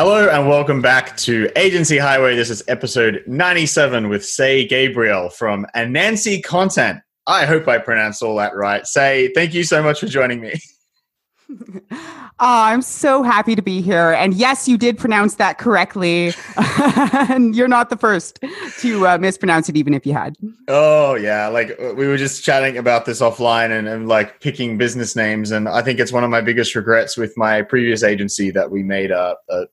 Hello and welcome back to Agency Highway. This is episode 97 with Say Gabriel from Anansi Content. I hope I pronounced all that right. Say, thank you so much for joining me. Oh, I'm so happy to be here. And yes, you did pronounce that correctly. and you're not the first to uh, mispronounce it, even if you had. Oh, yeah. Like uh, we were just chatting about this offline and, and like picking business names. And I think it's one of my biggest regrets with my previous agency that we made a, a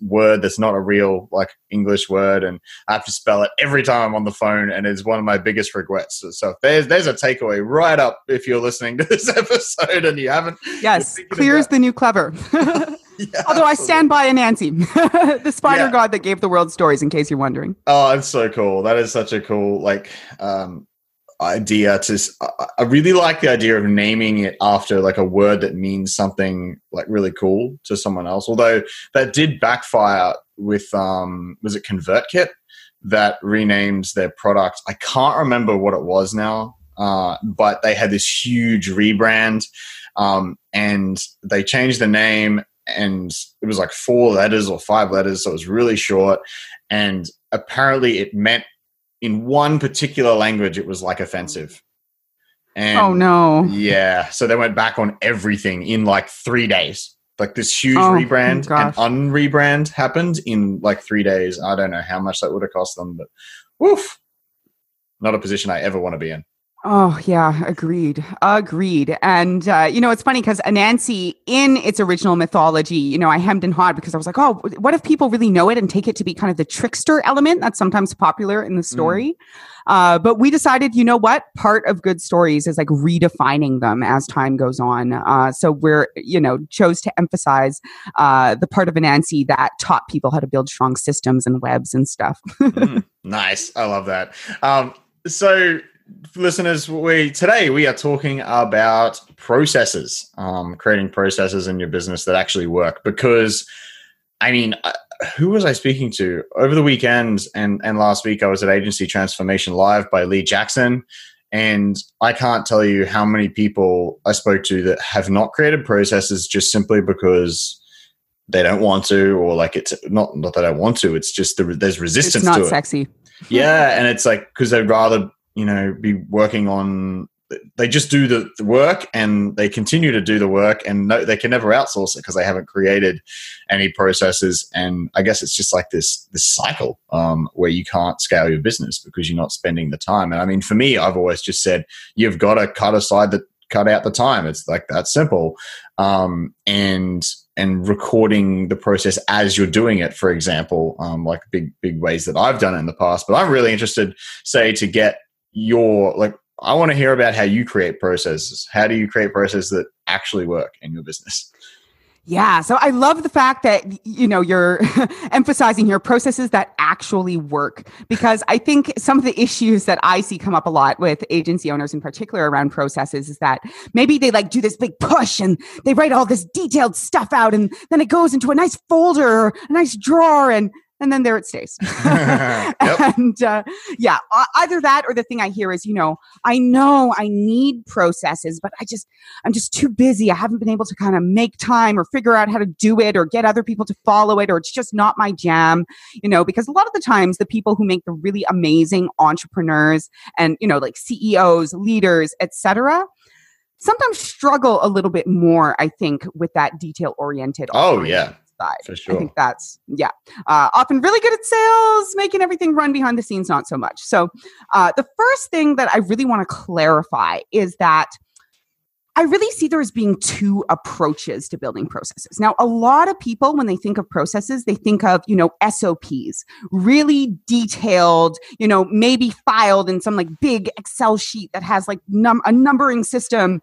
word that's not a real like English word. And I have to spell it every time I'm on the phone. And it's one of my biggest regrets. So, so there's, there's a takeaway right up if you're listening to this episode and you haven't. Yes. Clear's the new clever yeah, Although I stand by Anansi, the spider yeah. god that gave the world stories, in case you're wondering. Oh, it's so cool. That is such a cool, like, um, idea to i really like the idea of naming it after like a word that means something like really cool to someone else although that did backfire with um was it convertkit that renames their product i can't remember what it was now uh, but they had this huge rebrand um, and they changed the name and it was like four letters or five letters so it was really short. And apparently it meant in one particular language it was like offensive. And oh no. yeah so they went back on everything in like three days. Like this huge oh, rebrand and unrebrand happened in like three days. I don't know how much that would have cost them but woof not a position i ever want to be in Oh, yeah, agreed. Agreed. And, uh, you know, it's funny because Anansi, in its original mythology, you know, I hemmed and hawed because I was like, oh, what if people really know it and take it to be kind of the trickster element that's sometimes popular in the mm. story? Mm. Uh, but we decided, you know what? Part of good stories is like redefining them as time goes on. Uh, so we're, you know, chose to emphasize uh, the part of Anansi that taught people how to build strong systems and webs and stuff. mm, nice. I love that. Um, so, listeners, we today we are talking about processes, um, creating processes in your business that actually work. Because, I mean, uh, who was I speaking to over the weekend and and last week? I was at Agency Transformation Live by Lee Jackson, and I can't tell you how many people I spoke to that have not created processes just simply because they don't want to, or like it's not not that I want to. It's just the, there's resistance. It's not to sexy. It. Yeah, and it's like because they'd rather you know be working on they just do the, the work and they continue to do the work and no, they can never outsource it because they haven't created any processes. And i guess it's just like this this cycle um, where you can't scale your business because you're not spending the time. And i mean for me i've always just said you've got to cut aside the cut out the time. It's like that simple. Um, and and recording the process as you're doing it for example um, like big big ways that i've done it in the past. But i'm really interested say to get your like I want to hear about how you create processes. How do you create processes that actually work in your business? Yeah, so I love the fact that you know you're emphasizing your processes that actually work because I think some of the issues that I see come up a lot with agency owners in particular around processes is that maybe they like do this big push and they write all this detailed stuff out and then it goes into a nice folder a nice drawer and and then there it stays. and uh, yeah, either that or the thing I hear is, you know, I know I need processes, but I just, I'm just too busy. I haven't been able to kind of make time or figure out how to do it or get other people to follow it, or it's just not my jam, you know, because a lot of the times the people who make the really amazing entrepreneurs and, you know, like CEOs, leaders, etc sometimes struggle a little bit more i think with that detail oriented oh yeah side. For sure. I think that's, yeah. Uh, often really good at sales, making everything run behind the scenes, not so much. So, uh, the first thing that I really want to clarify is that I really see there as being two approaches to building processes. Now, a lot of people, when they think of processes, they think of, you know, SOPs, really detailed, you know, maybe filed in some like big Excel sheet that has like num- a numbering system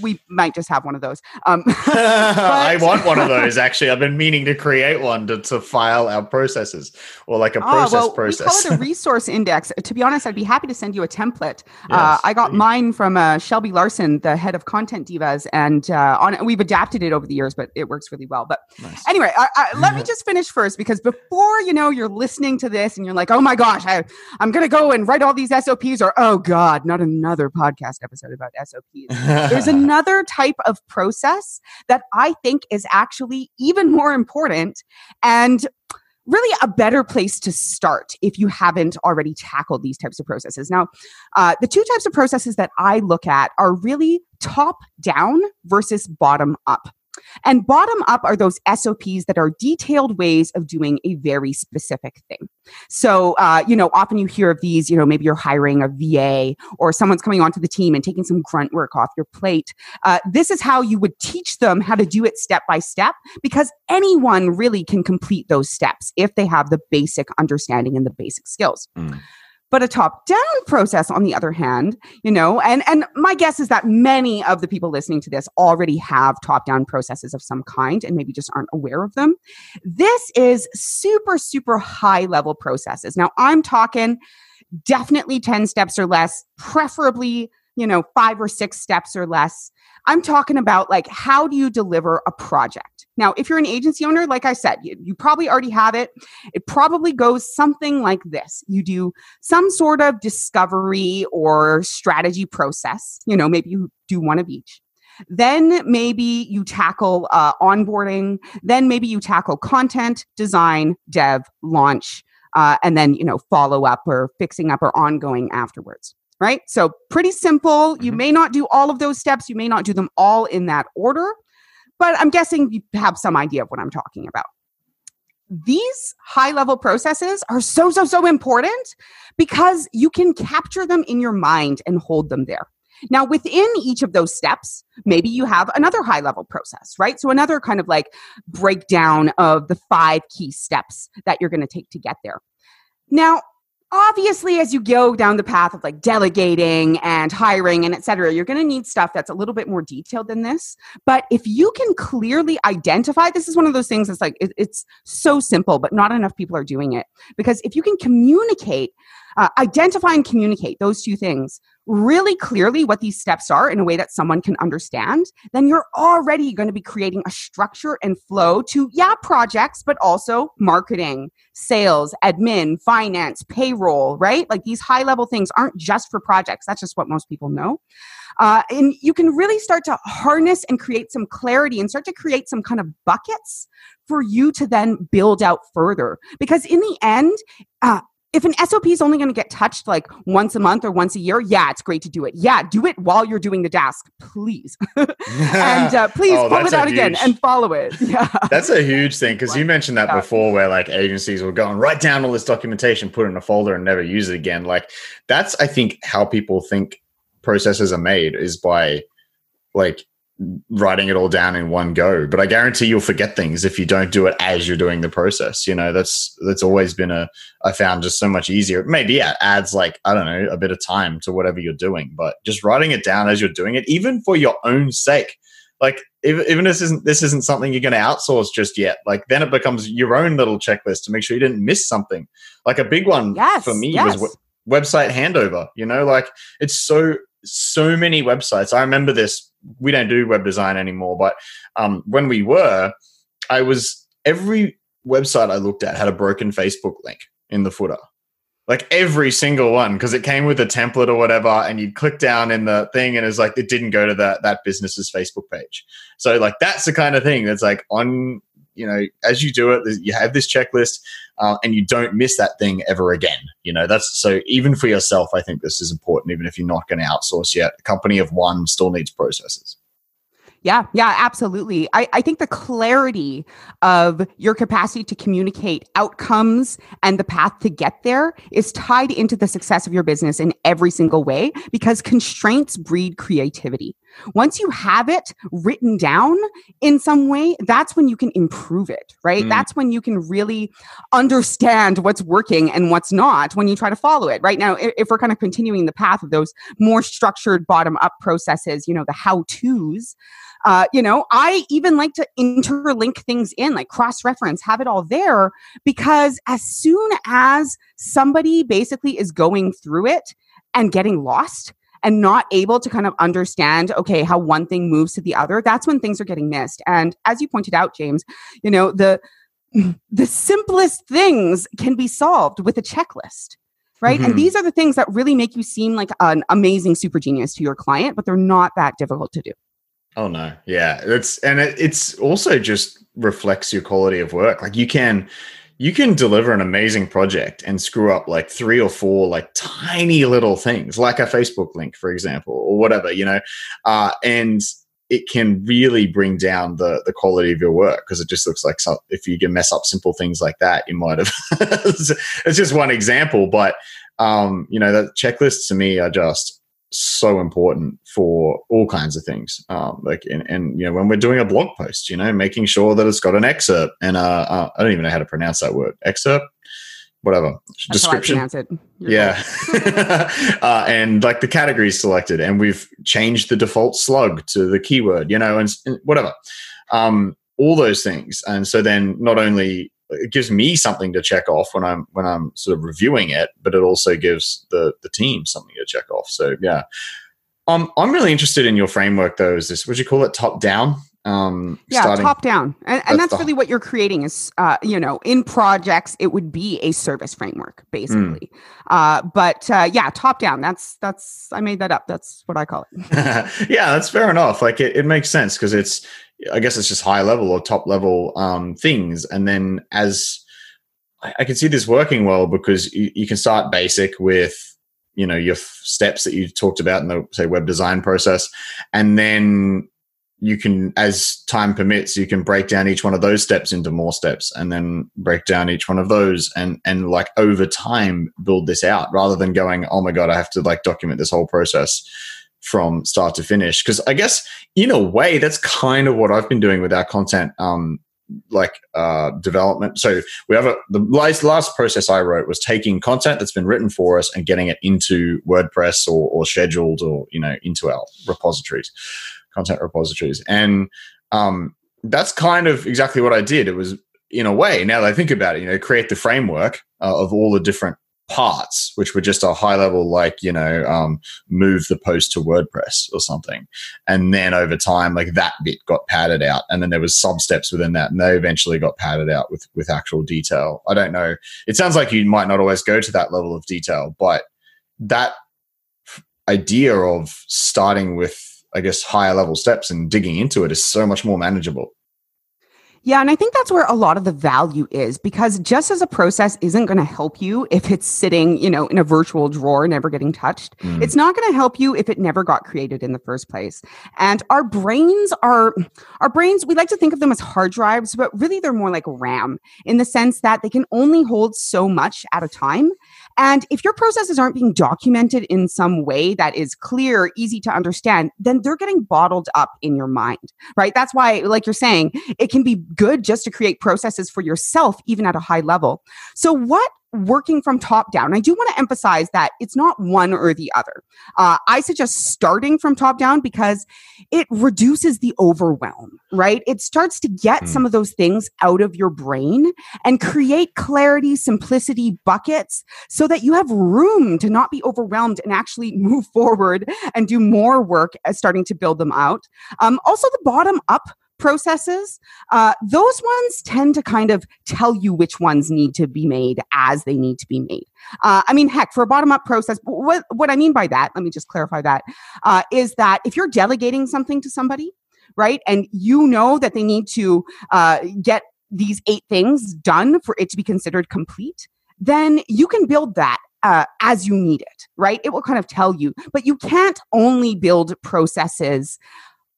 we might just have one of those. Um, I want one of those. Actually, I've been meaning to create one to, to file our processes or like a ah, process well, process. We call it a resource index. To be honest, I'd be happy to send you a template. Uh, yes, uh, I got please. mine from uh, Shelby Larson, the head of Content Divas, and uh, on we've adapted it over the years, but it works really well. But nice. anyway, I, I, let me just finish first because before you know you're listening to this and you're like, oh my gosh, I, I'm going to go and write all these SOPs, or oh god, not another podcast episode about SOPs. There's another type of process that I think is actually even more important and really a better place to start if you haven't already tackled these types of processes. Now, uh, the two types of processes that I look at are really top down versus bottom up. And bottom up are those SOPs that are detailed ways of doing a very specific thing. So, uh, you know, often you hear of these, you know, maybe you're hiring a VA or someone's coming onto the team and taking some grunt work off your plate. Uh, this is how you would teach them how to do it step by step because anyone really can complete those steps if they have the basic understanding and the basic skills. Mm. But a top down process, on the other hand, you know, and, and my guess is that many of the people listening to this already have top down processes of some kind and maybe just aren't aware of them. This is super, super high level processes. Now, I'm talking definitely 10 steps or less, preferably, you know, five or six steps or less. I'm talking about like, how do you deliver a project? Now, if you're an agency owner, like I said, you, you, probably already have it. It probably goes something like this. You do some sort of discovery or strategy process. You know, maybe you do one of each. Then maybe you tackle uh, onboarding. Then maybe you tackle content, design, dev, launch, uh, and then, you know, follow up or fixing up or ongoing afterwards right? So pretty simple. You mm-hmm. may not do all of those steps. You may not do them all in that order, but I'm guessing you have some idea of what I'm talking about. These high level processes are so, so, so important because you can capture them in your mind and hold them there. Now, within each of those steps, maybe you have another high level process, right? So, another kind of like breakdown of the five key steps that you're going to take to get there. Now, obviously as you go down the path of like delegating and hiring and etc you're going to need stuff that's a little bit more detailed than this. But if you can clearly identify this is one of those things that's like it, it's so simple but not enough people are doing it. Because if you can communicate uh, identify and communicate those two things really clearly what these steps are in a way that someone can understand, then you're already going to be creating a structure and flow to, yeah, projects, but also marketing, sales, admin, finance, payroll, right? Like these high level things aren't just for projects. That's just what most people know. Uh, and you can really start to harness and create some clarity and start to create some kind of buckets for you to then build out further. Because in the end, uh, if an SOP is only going to get touched like once a month or once a year, yeah, it's great to do it. Yeah, do it while you're doing the task, please. and uh, please oh, pull it out huge, again and follow it. Yeah. That's a huge thing because you mentioned that yeah. before where like agencies will go and write down all this documentation, put it in a folder and never use it again. Like that's, I think, how people think processes are made is by like writing it all down in one go. But i guarantee you'll forget things if you don't do it as you're doing the process you know? That's that's always been a i found just so much easier. Maybe yeah adds like i don't know a bit of time to whatever you're doing but just writing it down as you're doing it even for your own sake. Like if, even this isn't this isn't something you're going to outsource just yet. Like then it becomes your own little checklist to make sure you didn't miss something. Like a big one yes, for me yes. was website handover you know? Like it's so so many websites i remember this we don't do web design anymore, but um, when we were, I was every website I looked at had a broken Facebook link in the footer. Like every single one, because it came with a template or whatever, and you'd click down in the thing, and it's like it didn't go to that that business's Facebook page. So like that's the kind of thing that's like on you know, as you do it, you have this checklist uh, and you don't miss that thing ever again. You know, that's so even for yourself, I think this is important, even if you're not going to outsource yet. A company of one still needs processes. Yeah, yeah, absolutely. I, I think the clarity of your capacity to communicate outcomes and the path to get there is tied into the success of your business in every single way because constraints breed creativity. Once you have it written down in some way, that's when you can improve it, right? Mm. That's when you can really understand what's working and what's not when you try to follow it. Right now, if we're kind of continuing the path of those more structured bottom up processes, you know, the how to's, uh, you know, I even like to interlink things in, like cross reference, have it all there, because as soon as somebody basically is going through it and getting lost, and not able to kind of understand okay how one thing moves to the other that's when things are getting missed. And as you pointed out james you know the the simplest things can be solved with a checklist right? Mm-hmm. and these are the things that really make you seem like an amazing super genius to your client but they're not that difficult to do. Oh no, yeah, it's and it, it's also just reflects your quality of work. Like you can you can deliver an amazing project and screw up like three or four like tiny little things, like a Facebook link, for example, or whatever, you know, uh, and it can really bring down the the quality of your work because it just looks like some, if you can mess up simple things like that, you might have. it's just one example, but um, you know, the checklists to me are just so important for all kinds of things. Um, like, and, and, you know, when we're doing a blog post, you know, making sure that it's got an excerpt and uh, uh I don't even know how to pronounce that word, excerpt, whatever. That's description. yeah, uh, and like the categories selected, and we've changed the default slug to the keyword, you know, and, and whatever. Um, all those things, and so then not only it gives me something to check off when I'm when I'm sort of reviewing it, but it also gives the the team something to check off. So yeah, um, I'm really interested in your framework though. Is this would you call it top down? Um, yeah, starting, top down, and, and that's, that's really what you're creating. Is uh, you know, in projects, it would be a service framework basically. Mm. Uh, but uh, yeah, top down. That's that's I made that up. That's what I call it. yeah, that's fair enough. Like it, it makes sense because it's I guess it's just high level or top level um, things. And then as I, can see this working well because you, you, can start basic with you know your f- steps that you talked about in the say web design process, and then you can as time permits you can break down each one of those steps into more steps and then break down each one of those and and like over time build this out rather than going oh my god i have to like document this whole process from start to finish. Because I guess in a way, that's kind of what I've been doing with our content, um, like uh, development. So we have a the last, last process I wrote was taking content that's been written for us and getting it into WordPress or, or scheduled or you know into our repositories, content repositories, and um, that's kind of exactly what I did. It was in a way now that I think about it, you know, create the framework uh, of all the different parts, which were just a high level, like, you know, um, move the post to WordPress or something. And then over time, like that bit got padded out. And then there was sub steps within that. And they eventually got padded out with, with actual detail. I don't know. It sounds like you might not always go to that level of detail, but that idea of starting with, I guess, higher level steps and digging into it is so much more manageable. Yeah, and I think that's where a lot of the value is because just as a process isn't going to help you if it's sitting, you know, in a virtual drawer never getting touched. Mm. It's not going to help you if it never got created in the first place. And our brains are our brains, we like to think of them as hard drives, but really they're more like RAM in the sense that they can only hold so much at a time. And if your processes aren't being documented in some way that is clear, easy to understand, then they're getting bottled up in your mind, right? That's why, like you're saying, it can be good just to create processes for yourself, even at a high level. So, what working from top down. I do want to emphasize that it's not one or the other. Uh, I suggest starting from top down because it reduces the overwhelm, right? It starts to get mm. some of those things out of your brain and create clarity, simplicity buckets so that you have room to not be overwhelmed and actually move forward and do more work as starting to build them out. Um, also, the bottom up processes, uh, those ones tend to kind of tell you which ones need to be made as they need to be made. Uh, I mean, heck, for a bottom up process, what, what I mean by that, let me just clarify that, uh, is that if you're delegating something to somebody, right, and you know that they need to uh, get these eight things done for it to be considered complete, then you can build that uh, as you need it, right? It will kind of tell you, but you can't only build processes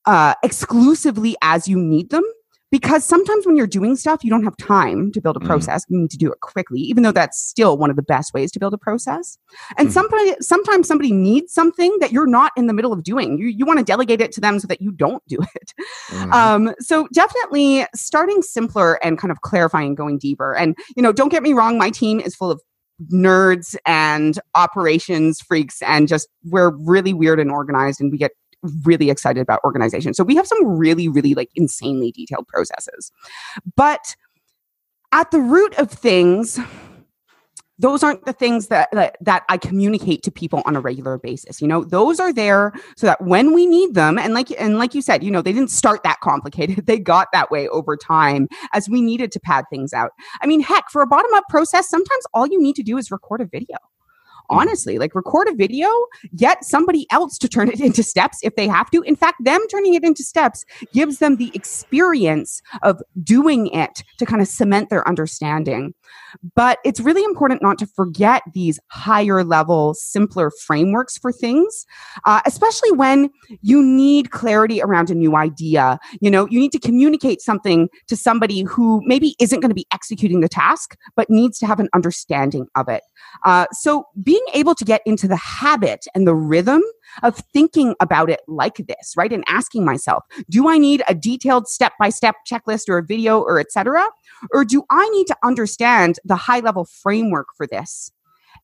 uh, exclusively as you need them because sometimes when you're doing stuff, you don't have time to build a Mm. process. You need to do it quickly, even though that's still one of the best ways to build a process. And Mhm. somebody, sometimes somebody needs something that you're not in the middle of doing. You, you want to delegate it to them so that you don't do it. Mhm. Um, so definitely starting simpler and kind of clarifying, going deeper. And, you know, don't get me wrong, my team is full of nerds and operations freaks and just we're really weird and organized and we get really excited about organization. So we have some really, really like insanely detailed processes. But at the root of things, those aren't the things that, that that I communicate to people on a regular basis. You know, those are there so that when we need them, and like and like you said, you know, they didn't start that complicated. They got that way over time as we needed to pad things out. I mean, heck, for a bottom up process, sometimes all you need to do is record a video. Honestly, like record a video, get somebody else to turn it into steps if they have to. In fact, them turning it into steps gives them the experience of doing it to kind of cement their understanding. But it's really important not to forget these higher level, simpler frameworks for things, uh, especially when you need clarity around a new idea. You know, you need to communicate something to somebody who maybe isn't going to be executing the task, but needs to have an understanding of it. Uh, so being able to get into the habit and the rhythm of thinking about it like this, right? And asking myself, do I need a detailed step by step checklist or a video or etc.? Or do I need to understand the high level framework for this?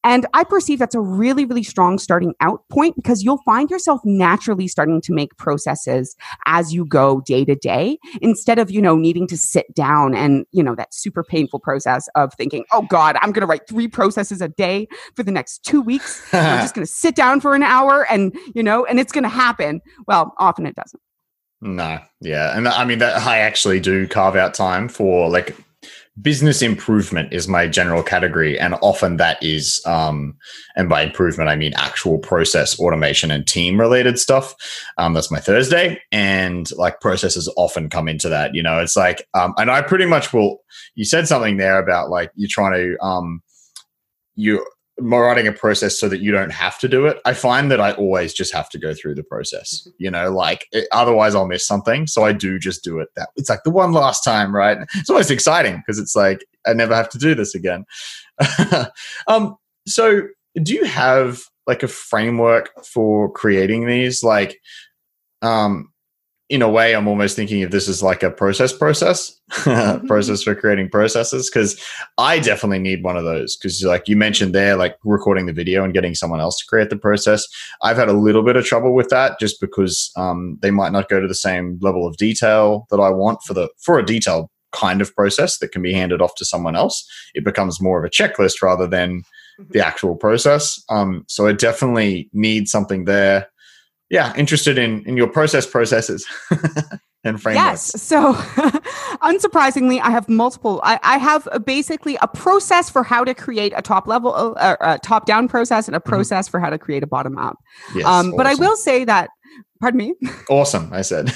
And I perceive that's a really, really strong starting out point because you'll find yourself naturally starting to make processes as you go day to day instead of, you know, needing to sit down and, you know, that super painful process of thinking, oh God, I'm going to write three processes a day for the next two weeks. I'm just going to sit down for an hour and, you know, and it's going to happen. Well, often it doesn't. No, yeah, and I mean that I actually do carve out time for like business improvement is my general category, and often that is, um, and by improvement I mean actual process automation and team related stuff. Um, that's my Thursday, and like processes often come into that. You know, it's like, um, and I pretty much will. You said something there about like you're trying to, um, you writing a process so that you don't have to do it. I find that I always just have to go through the process, you know, like it, otherwise I'll miss something. So I do just do it that it's like the one last time, right? It's always exciting because it's like I never have to do this again. um, so do you have like a framework for creating these? Like, um, in a way, I'm almost thinking of this as like a process process process for creating processes because I definitely need one of those because like you mentioned there, like recording the video and getting someone else to create the process. I've had a little bit of trouble with that just because um, they might not go to the same level of detail that I want for the for a detailed kind of process that can be handed off to someone else. It becomes more of a checklist rather than the actual process. Um, so I definitely need something there yeah, interested in in your process processes and frameworks. Yes. So, unsurprisingly, I have multiple. I, I have a, basically a process for how to create a top level, uh, a top down process, and a process for how to create a bottom up. Yes, um, But I will say that. Pardon me. Awesome, I said.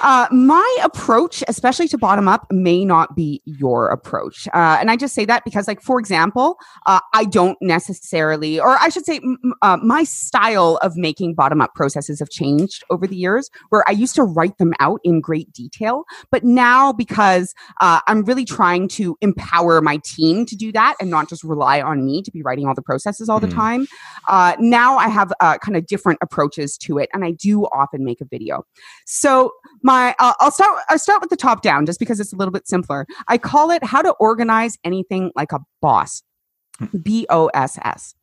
Uh, my approach, especially to bottom up, may not be your approach. Uh, and I just say that because, like, for example, uh, I don't necessarily, or I should say, m- uh, my style of making bottom up processes have changed over the years, where I used to write them out in great detail. But now, because uh, I'm really trying to empower my team to do that and not just rely on me to be writing all the processes all the Mhm. time, uh, now I have uh, kind of different approaches to it. And I do often make a video. So, my uh, I'll start I'll start with the top down just because it's a little bit simpler. I call it how to organize anything like a boss. B O S S.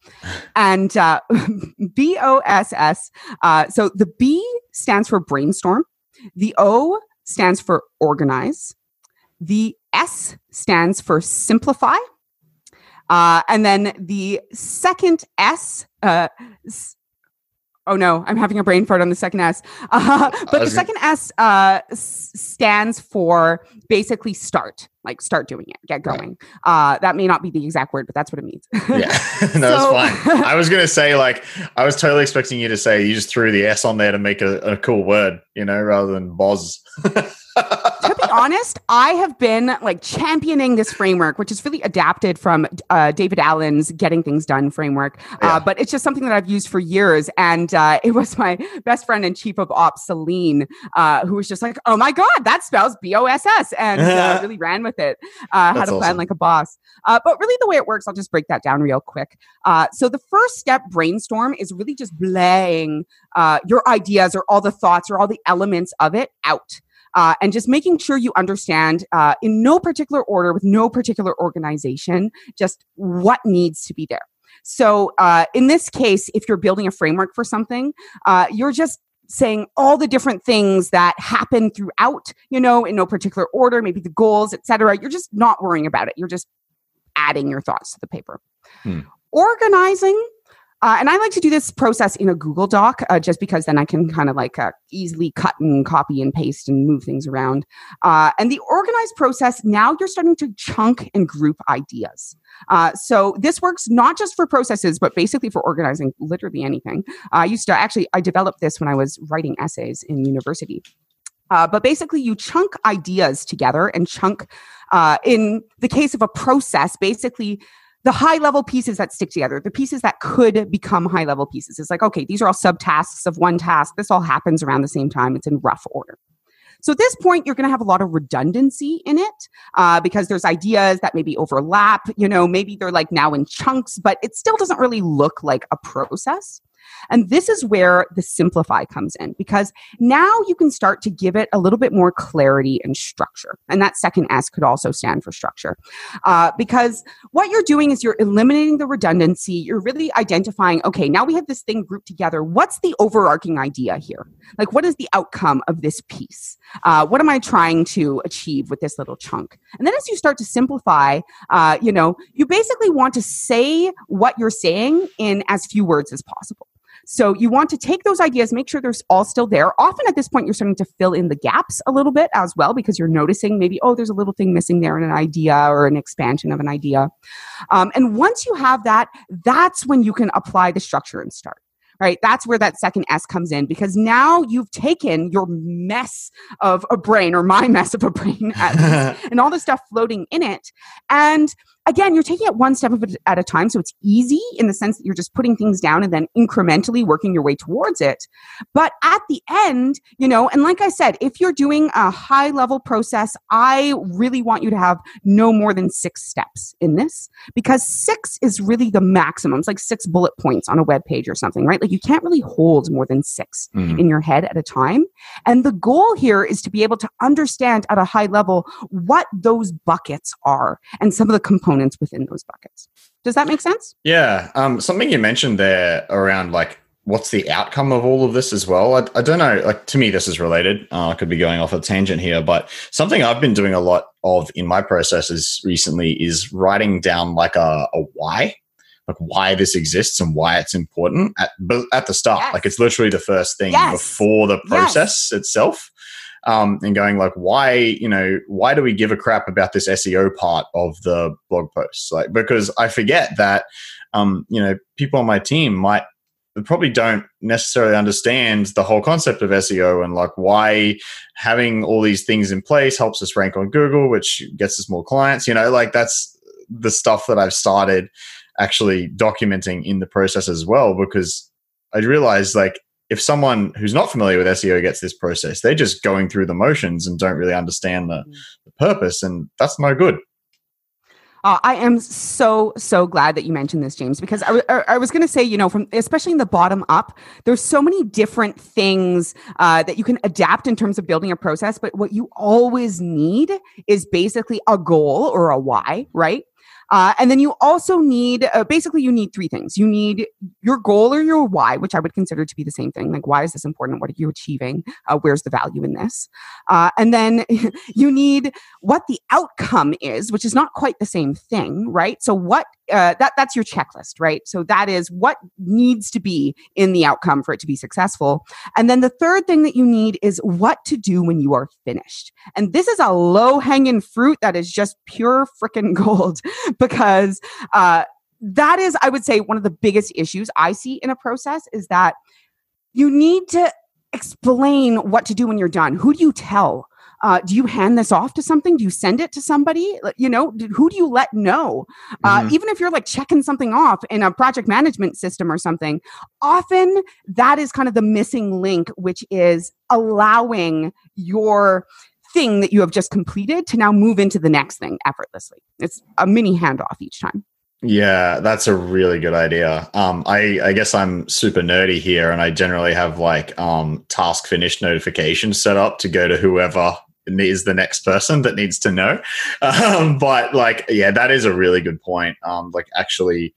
And uh, B O S S. Uh, so the B stands for brainstorm. The O stands for organize. The S stands for simplify. Uh, and then the second S, uh, s- oh no, I'm having a brain fart on the second S. Uh, but the second S uh, s- stands for basically start, like start doing it, get Right. going. Uh, that may not be the exact word, but that's what it means. yeah, no, So- that's fine. I was gonna say like I was totally expecting you to say you just threw the S on there to make a, a cool word, you know, rather than Boz. To be honest, I have been like championing this framework, which is really adapted from uh, David Allen's Getting Things Done framework. Uh, but it's just something that I've used for years. And uh, it was my best friend and chief of ops, Celine, uh, who was just like, oh my God, that spells B O S S. And uh, really ran with it, uh, how to awesome. plan like a boss. but really, the way it works, I'll just break that down real quick. so the first step brainstorm is really just laying your ideas or all the thoughts or all the elements of it out uh, and just making sure you understand uh, in no particular order with no particular organization just what needs to be there. So, uh, in this case, if you're building a framework for something, uh, you're just saying all the different things that happen throughout, you know, in no particular order, maybe the goals, etc. You're just not worrying about it. You're just adding your thoughts to the paper. Hmm. Organizing uh, and I like to do this process in a Google Doc uh, just because then I can kind of like uh, easily cut and copy and paste and move things around. Uh, and the organized process, now you're starting to chunk and group ideas. Uh, so this works not just for processes, but basically for organizing literally anything. I used to actually, I developed this when I was writing essays in university. Uh, but basically, you chunk ideas together and chunk, in the case of a process, basically the high level pieces that stick together, the pieces that could become high level pieces. It's like, okay, these are all subtasks of one task. This all happens around the same time. It's in rough order. So at this point, you're going to have a lot of redundancy in it uh, because there's ideas that maybe overlap. You know, maybe they're like now in chunks, but it still doesn't really look like a process. And this is where the simplify comes in because now you can start to give it a little bit more clarity and structure. And that second S could also stand for structure. Uh, because what you're doing is you're eliminating the redundancy. You're really identifying, okay, now we have this thing grouped together. What's the overarching idea here? Like, what is the outcome of this piece? Uh, what am I trying to achieve with this little chunk? And then as you start to simplify, uh, you know, you basically want to say what you're saying in as few words as possible. So you want to take those ideas, make sure they're all still there. Often at this point, you're starting to fill in the gaps a little bit as well because you're noticing maybe, oh, there's a little thing missing there in an idea or an expansion of an idea. Um, and once you have that, that's when you can apply the structure and start right? That's where that second S comes in because now you've taken your mess of a brain or my mess of a brain and all the stuff floating in it and again, you're taking it one step at a time. So it's easy in the sense that you're just putting things down and then incrementally working your way towards it. But at the end, you know, and like I said, if you're doing a high level process, I really want you to have no more than six steps in this because six is really the maximum. It's like six bullet points on a web page or something, right? Like you can't really hold more than 6 mm-hmm. in your head at a time. And the goal here is to be able to understand at a high level what those buckets are and some of the components components within those buckets. Does that make sense? Yeah. Um, something you mentioned there around like what's the outcome of all of this as well. I, I don't know. Like to me, this is related. Uh, I could be going off a tangent here, but something I've been doing a lot of in my processes recently is writing down like a, a why like why this exists and why it's important at at the start. Yes. Like it's literally the first thing yes. before the process yes. itself um, and going like, why, you know, why do we give a crap about this SEO part of the blog posts? Like, because I forget that, um, you know, people on my team might probably don't necessarily understand the whole concept of SEO and like why having all these things in place helps us rank on Google, which gets us more clients. You know, like that's the stuff that I've started actually documenting in the process as well because I realized like if someone who's not familiar with SEO gets this process, they're just going through the motions and don't really understand the, mm. the purpose, and that's no good. Uh, I am so so glad that you mentioned this, James, because I, was going to say, you know, from especially in the bottom up, there's so many different things uh, that you can adapt in terms of building a process. But what you always need is basically a goal or a why, right? Uh, and then you also need, uh, basically, you need three things. You need your goal or your why, which I would consider to be the same thing. Like, why is this important? What are you achieving? Uh, where's the value in this? Uh, and then you need what the outcome is, which is not quite the same thing, right? So, what uh, that that's your checklist, right? So that is what needs to be in the outcome for it to be successful. And then the third thing that you need is what to do when you are finished. And this is a low hanging fruit that is just pure freaking gold because uh, that is, I would say, one of the biggest issues I see in a process is that you need to explain what to do when you're done. Who do you tell? Uh, do you hand this off to something? Do you send it to somebody? You know, who do you let know? Uh, mm-hmm. Even if you're like checking something off in a project management system or something, often that is kind of the missing link, which is allowing your thing that you have just completed to now move into the next thing effortlessly. It's a mini handoff each time. Yeah, that's a really good idea. Um, I, I guess I'm super nerdy here, and I generally have like um, task finished notifications set up to go to whoever is the next person that needs to know. Um, but like, yeah, that is a really good point. Um, like actually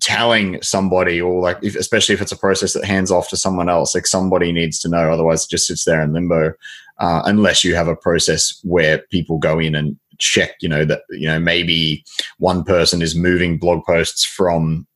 telling somebody, or like, if, especially if it's a process that hands off to someone else, like somebody needs to know. Otherwise, it just sits there in limbo. Uh, unless you have a process where people go in and check, you know, that, you know, maybe one person is moving blog posts from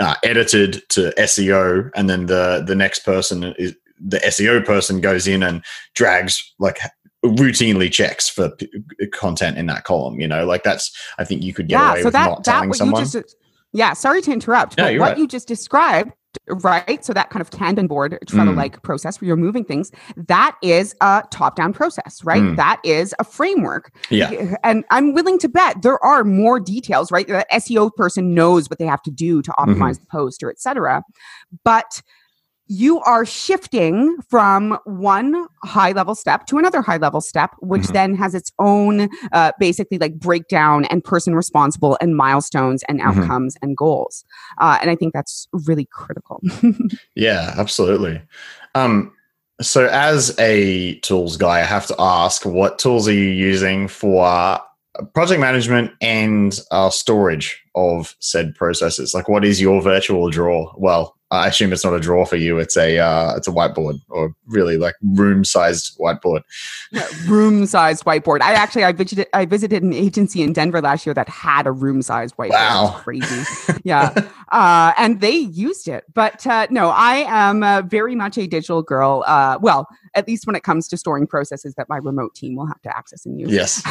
uh, edited to SEO, and then the the next person is the SEO person goes in and drags like routinely checks for p- content in that column. You know, like that's I think you could get yeah, away so with that, not that telling someone. Just, yeah, sorry to interrupt, but what right. you just described right? So that kind of Kanban board Trello like mm. process where you're moving things, that is a top down process, right? Mm. That is a framework. Yeah. And I'm willing to bet there are more details, right? The SEO person knows what they have to do to optimize mm-hmm. the post or etc. But you are shifting from one high level step to another high level step, which mm-hmm. then has its own uh, basically like breakdown and person responsible and milestones and mm-hmm. outcomes mm-hmm. and goals. Uh, and I think that's really critical. yeah, absolutely. Um, so, as a tools guy, I have to ask what tools are you using for project management and uh, storage of said processes? Like, what is your virtual drawer? Well, I assume it's not a drawer for you. It's a uh, it's a whiteboard or really like room sized whiteboard. room sized whiteboard. I actually I visited I visited an agency in Denver last year that had a room sized whiteboard. Wow, crazy. yeah, uh, and they used it. But uh, no, I am uh, very much a digital girl. Uh, well, at least when it comes to storing processes that my remote team will have to access and use. Yes.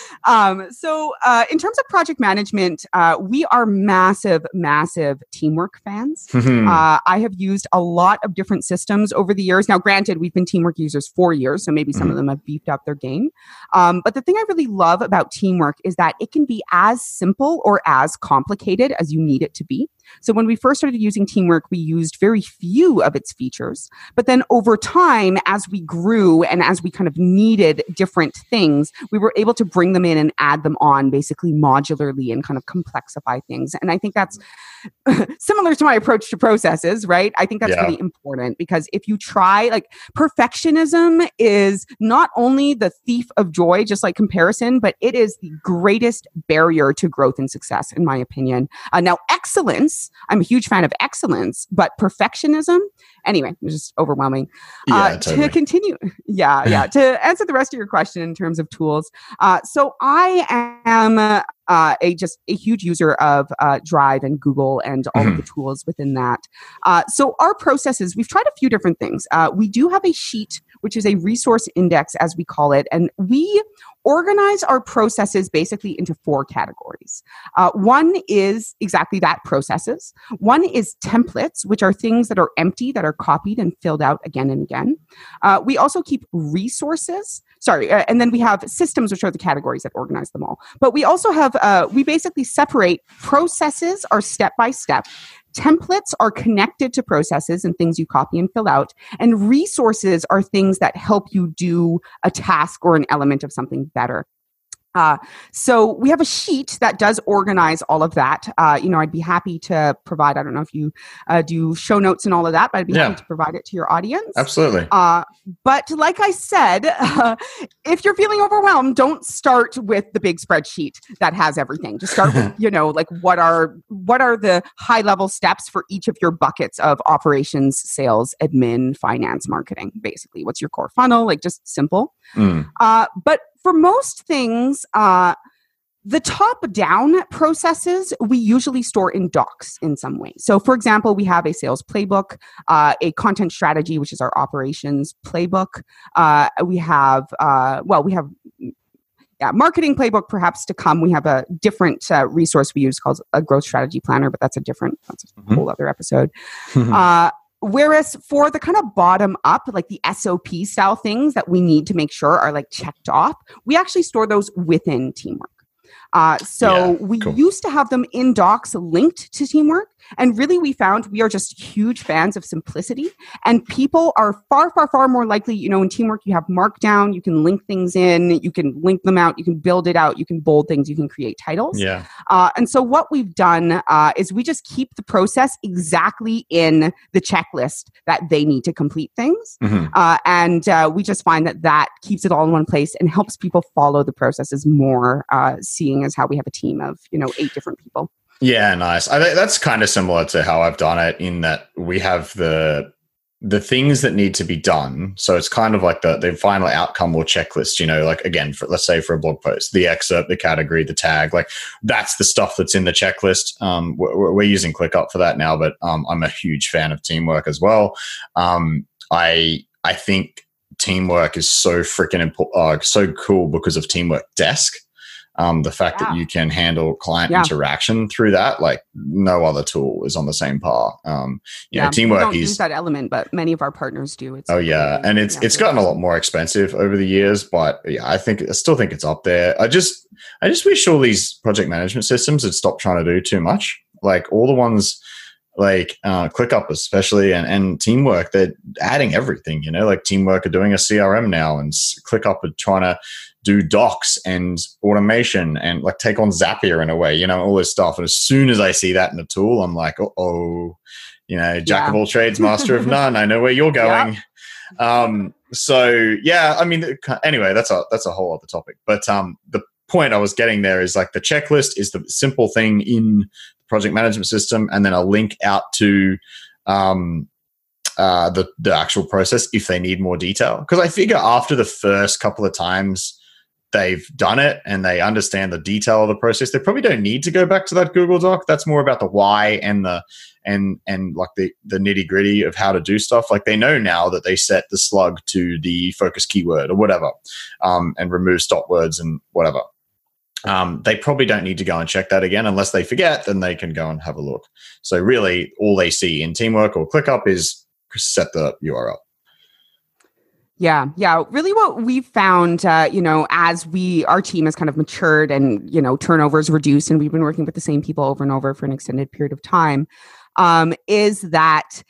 um, so, uh, in terms of project management, uh, we are massive, massive teamwork fans. Mm-hmm. Uh, I have used a lot of different systems over the years. Now, granted, we've been teamwork users for years, so maybe some mm-hmm. of them have beefed up their game. Um, but the thing I really love about teamwork is that it can be as simple or as complicated as you need it to be. So when we first started using Teamwork, we used very few of its features. But then over time, as we grew and as we kind of needed different things, we were able to bring them in and add them on basically modularly and kind of complexify things. And I think that's similar to my approach to processes, right? I think that's yeah. really important because if you try, like perfectionism is not only the thief of joy, just like comparison, but it is the greatest barrier to growth and success, in my opinion. Uh, now, excellence, I'm a huge fan of excellence, but perfectionism, anyway, just overwhelming. Yeah, uh, totally. To continue, yeah, yeah. to answer the rest of your question in terms of tools, uh, so I am uh, a just a huge user of uh, Drive and Google and all mm-hmm. of the tools within that. Uh, so our processes, we've tried a few different things. Uh, we do have a sheet, which is a resource index, as we call it, and we organize our processes basically into four categories. Uh, one is exactly that processes. One is templates, which are things that are empty, that are copied and filled out again and again. Uh, we also keep resources. Sorry, uh, and then we have systems, which are the categories that organize them all. But we also have, uh, we basically separate processes are step by step Templates are connected to processes and things you copy and fill out. And resources are things that help you do a task or an element of something better. Uh, so we have a sheet that does organize all of that. Uh, you know, I'd be happy to provide. I don't know if you uh, do show notes and all of that, but I'd be yeah. happy to provide it to your audience. Absolutely. Uh, but like I said, if you're feeling overwhelmed, don't start with the big spreadsheet that has everything. Just start with, you know, like what are what are the high level steps for each of your buckets of operations, sales, admin, finance, marketing. Basically, what's your core funnel? Like just simple. Mm. Uh, but for most things, uh, the top down processes we usually store in docs in some way. So, for example, we have a sales playbook, uh, a content strategy, which is our operations playbook. Uh, we have, uh, well, we have yeah, marketing playbook perhaps to come. We have a different uh, resource we use called a growth strategy planner, but that's a different, that's a mm-hmm. whole other episode. Uh, Whereas for the kind of bottom up, like the SOP style things that we need to make sure are like checked off, we actually store those within teamwork. Uh, so Yeah, we cool. used to have them in docs linked to teamwork. And really, we found we are just huge fans of simplicity. And people are far, far, far more likely, you know, in teamwork, you have markdown, you can link things in, you can link them out, you can build it out, you can bold things, you can create titles. Yeah. Uh, and so what we've done uh, is we just keep the process exactly in the checklist that they need to complete things. Mhm. Uh, and uh, we just find that that keeps it all in one place and helps people follow the processes more, uh, seeing how we have a team of, you know, eight different people. Yeah, nice. I think that's kind of similar to how I've done it in that we have the the things that need to be done. So it's kind of like the the final outcome or checklist. You know, like again, for, let's say for a blog post, the excerpt, the category, the tag, like that's the stuff that's in the checklist. Um, we're, we're using ClickUp for that now, but um, I'm a huge fan of teamwork as well. Um, I I think teamwork is so freaking important, uh, so cool because of Teamwork Desk. Um, the fact that you can handle client Yeah. interaction through that, like no other tool is on the same par. Um, you know, we teamwork is use that element, but many of our partners do. It's Oh yeah, really- and it's yeah, it's gotten a lot more expensive over the years, but yeah, I think I still think it's up there. I just I just wish all these project management systems had stopped trying to do too much. Like all the ones like uh, ClickUp especially and, and Teamwork, they're adding everything. You know, like Teamwork are doing a CRM now, and ClickUp are trying to do docs and automation and like take on Zapier in a way. You know, all this stuff. And as soon as I see that in a tool, I'm like, oh, you know, jack Yeah. of all trades, master of none. I know where you're going. Um, so yeah, I mean, anyway, that's a that's a whole other topic. But um, the point I was getting there is like the checklist is the simple thing in the project management system, and then a link out to um, uh, the the actual process if they need more detail. Because I figure after the first couple of times they've done it and they understand the detail of the process, they probably don't need to go back to that Google Doc. That's more about the why and the and and like the the nitty gritty of how to do stuff. Like they know now that they set the slug to the focus keyword or whatever, um, and remove stop words and whatever. Um, they probably don't need to go and check that again unless they forget. Then they can go and have a look. So really, all they see in Teamwork or ClickUp is set the URL. Yeah, yeah. Really, what we've found, uh, you know, as we our team has kind of matured and you know turnovers reduced, and we've been working with the same people over and over for an extended period of time, um, is that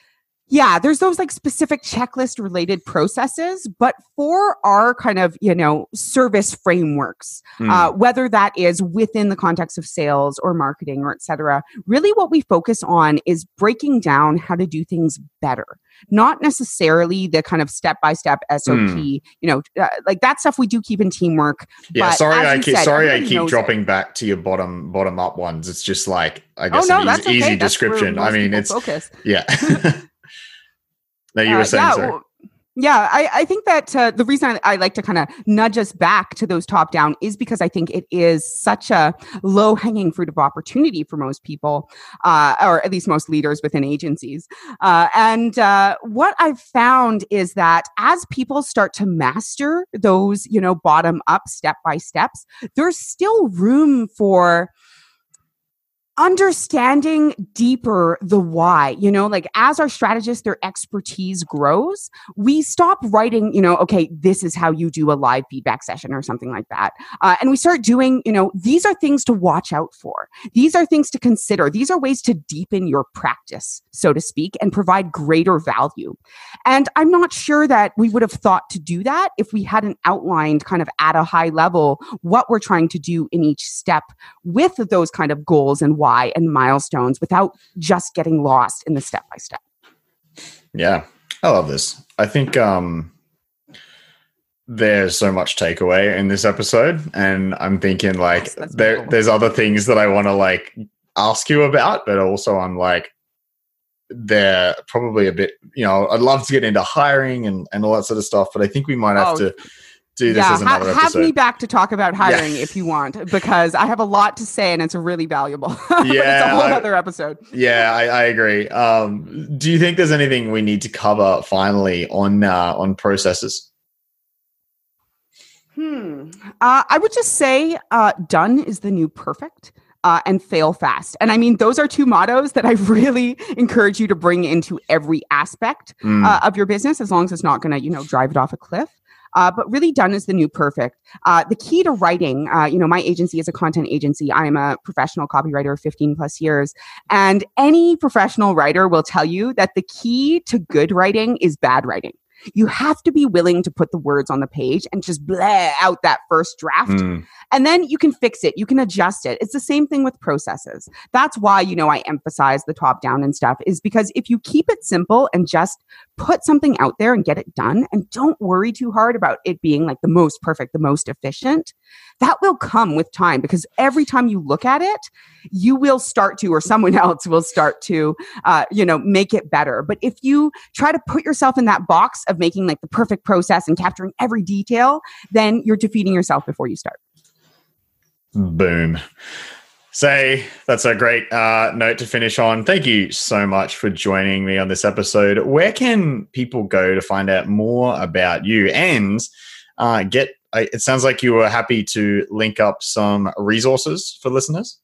yeah, there's those like specific checklist related processes, but for our kind of you know service frameworks, Hmm. uh, whether that is within the context of sales or marketing or et cetera, really what we focus on is breaking down how to do things better, not necessarily the kind of step by step SOP. Hmm. You know, uh, like that stuff we do keep in teamwork. yeah, sorry, I keep said, sorry I keep dropping it. back to your bottom bottom up ones. It's just like I Oh guess no, an easy, okay. easy description. I mean, it's focus. yeah. no, you Uh, were saying yeah, well, yeah, I, I think that uh, the reason I, I like to kind of nudge us back to those top down is because I think it is such a low hanging fruit of opportunity for most people, uh, or at least most leaders within agencies. Uh, and uh, what I've found is that as people start to master those, you know, bottom up step by steps, there's still room for understanding deeper the why you know like as our strategists their expertise grows we stop writing you know okay this is how you do a live feedback session or something like that. Uh, and we start doing you know these are things to watch out for. These are things to consider. These are ways to deepen your practice so to speak and provide greater value. And i'm not sure that we would have thought to do that if we hadn't outlined kind of at a high level what we're trying to do in each step with those kind of goals and why and milestones without just getting lost in the step by step. Yeah, I love this. I think um, there's so much takeaway in this episode, and I'm thinking like Yes, there, cool. there's other things that I want to like ask you about, but also I'm like they're probably a bit, you know, I'd love to get into hiring and and all that sort of stuff, but I think we might have Oh, to do this yeah, as ha- have episode. me back to talk about hiring if you want, because I have a lot to say and it's really valuable. But it's Yeah, a whole I- other episode. Yeah, I, I agree. Um, do you think there's anything we need to cover finally on uh, on processes? Hmm. Uh, I would just say uh, done is the new perfect. uh, and fail fast. And I mean, those are two mottos that I really encourage you to bring into every aspect Mm. uh, of your business, as long as it's not going to, you know, drive it off a cliff. Uh, but really done is the new perfect. Uh, the key to writing, uh, you know, my agency is a content agency. I am a professional copywriter of 15 plus years. And any professional writer will tell you that the key to good writing is bad writing. You have to be willing to put the words on the page and just bleh out that first draft. Mm. And then you can fix it, you can adjust it. It's the same thing with processes. That's why, you know, I emphasize the top down and stuff, is because if you keep it simple and just put something out there and get it done, and don't worry too hard about it being like the most perfect, the most efficient, that will come with time because every time you look at it, you will start to, or someone else will start to, uh, you know, make it better. But if you try to put yourself in that box of making like the perfect process and capturing every detail, then you're defeating yourself before you start. Boom. Say, that's a great uh, note to finish on. Thank you so much for joining me on this episode. Where can people go to find out more about you and uh, get? It sounds like you were happy to link up some resources for listeners.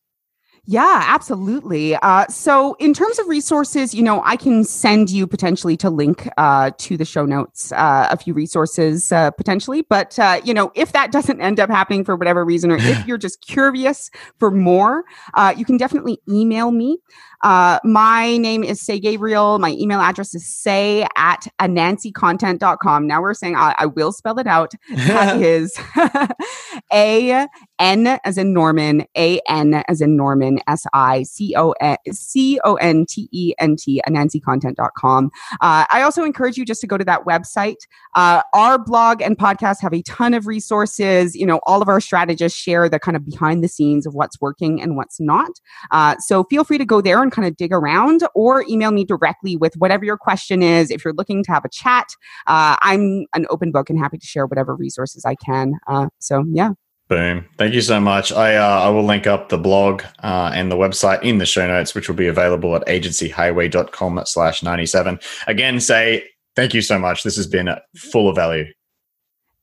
Yeah, absolutely. Uh, so, in terms of resources, you know, I can send you potentially to link uh, to the show notes uh, a few resources uh, potentially. But, uh, you know, if that doesn't end up happening for whatever reason, or if you're just curious for more, uh, you can definitely email me. Uh, my name is Say Gabriel. My email address is say at anansicontent.com. Now we're saying I, I will spell it out. That is A N as in Norman, A N as in Norman, S I C O N C O N T E N T, anansicontent.com. Uh, I also encourage you just to go to that website. Uh, our blog and podcast have a ton of resources. You know, all of our strategists share the kind of behind the scenes of what's working and what's not. Uh, so feel free to go there and kind of dig around or email me directly with whatever your question is. If you're looking to have a chat, uh, I'm an open book and happy to share whatever resources I can. Uh, so, yeah. Boom. Thank you so much. I uh, I will link up the blog uh, and the website in the show notes, which will be available at agencyhighway.com slash 97. Again, say thank you so much. This has been full of value.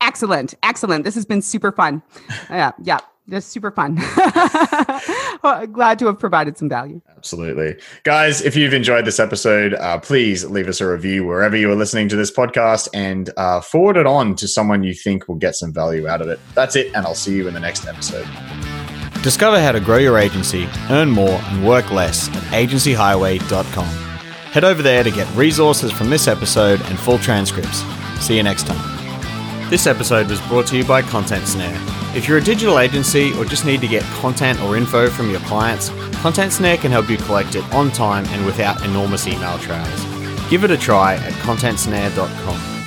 Excellent. Excellent. This has been super fun. Yeah. Yeah. Just super fun. well, glad to have provided some value. Absolutely. Guys, if you've enjoyed this episode, uh, please leave us a review wherever you are listening to this podcast and uh, forward it on to someone you think will get some value out of it. That's it, and I'll see you in the next episode. Discover how to grow your agency, earn more, and work less at agencyhighway.com. Head over there to get resources from this episode and full transcripts. See you next time. This episode was brought to you by Content Snare. If you're a digital agency or just need to get content or info from your clients, Content Snare can help you collect it on time and without enormous email trails. Give it a try at contentsnare.com.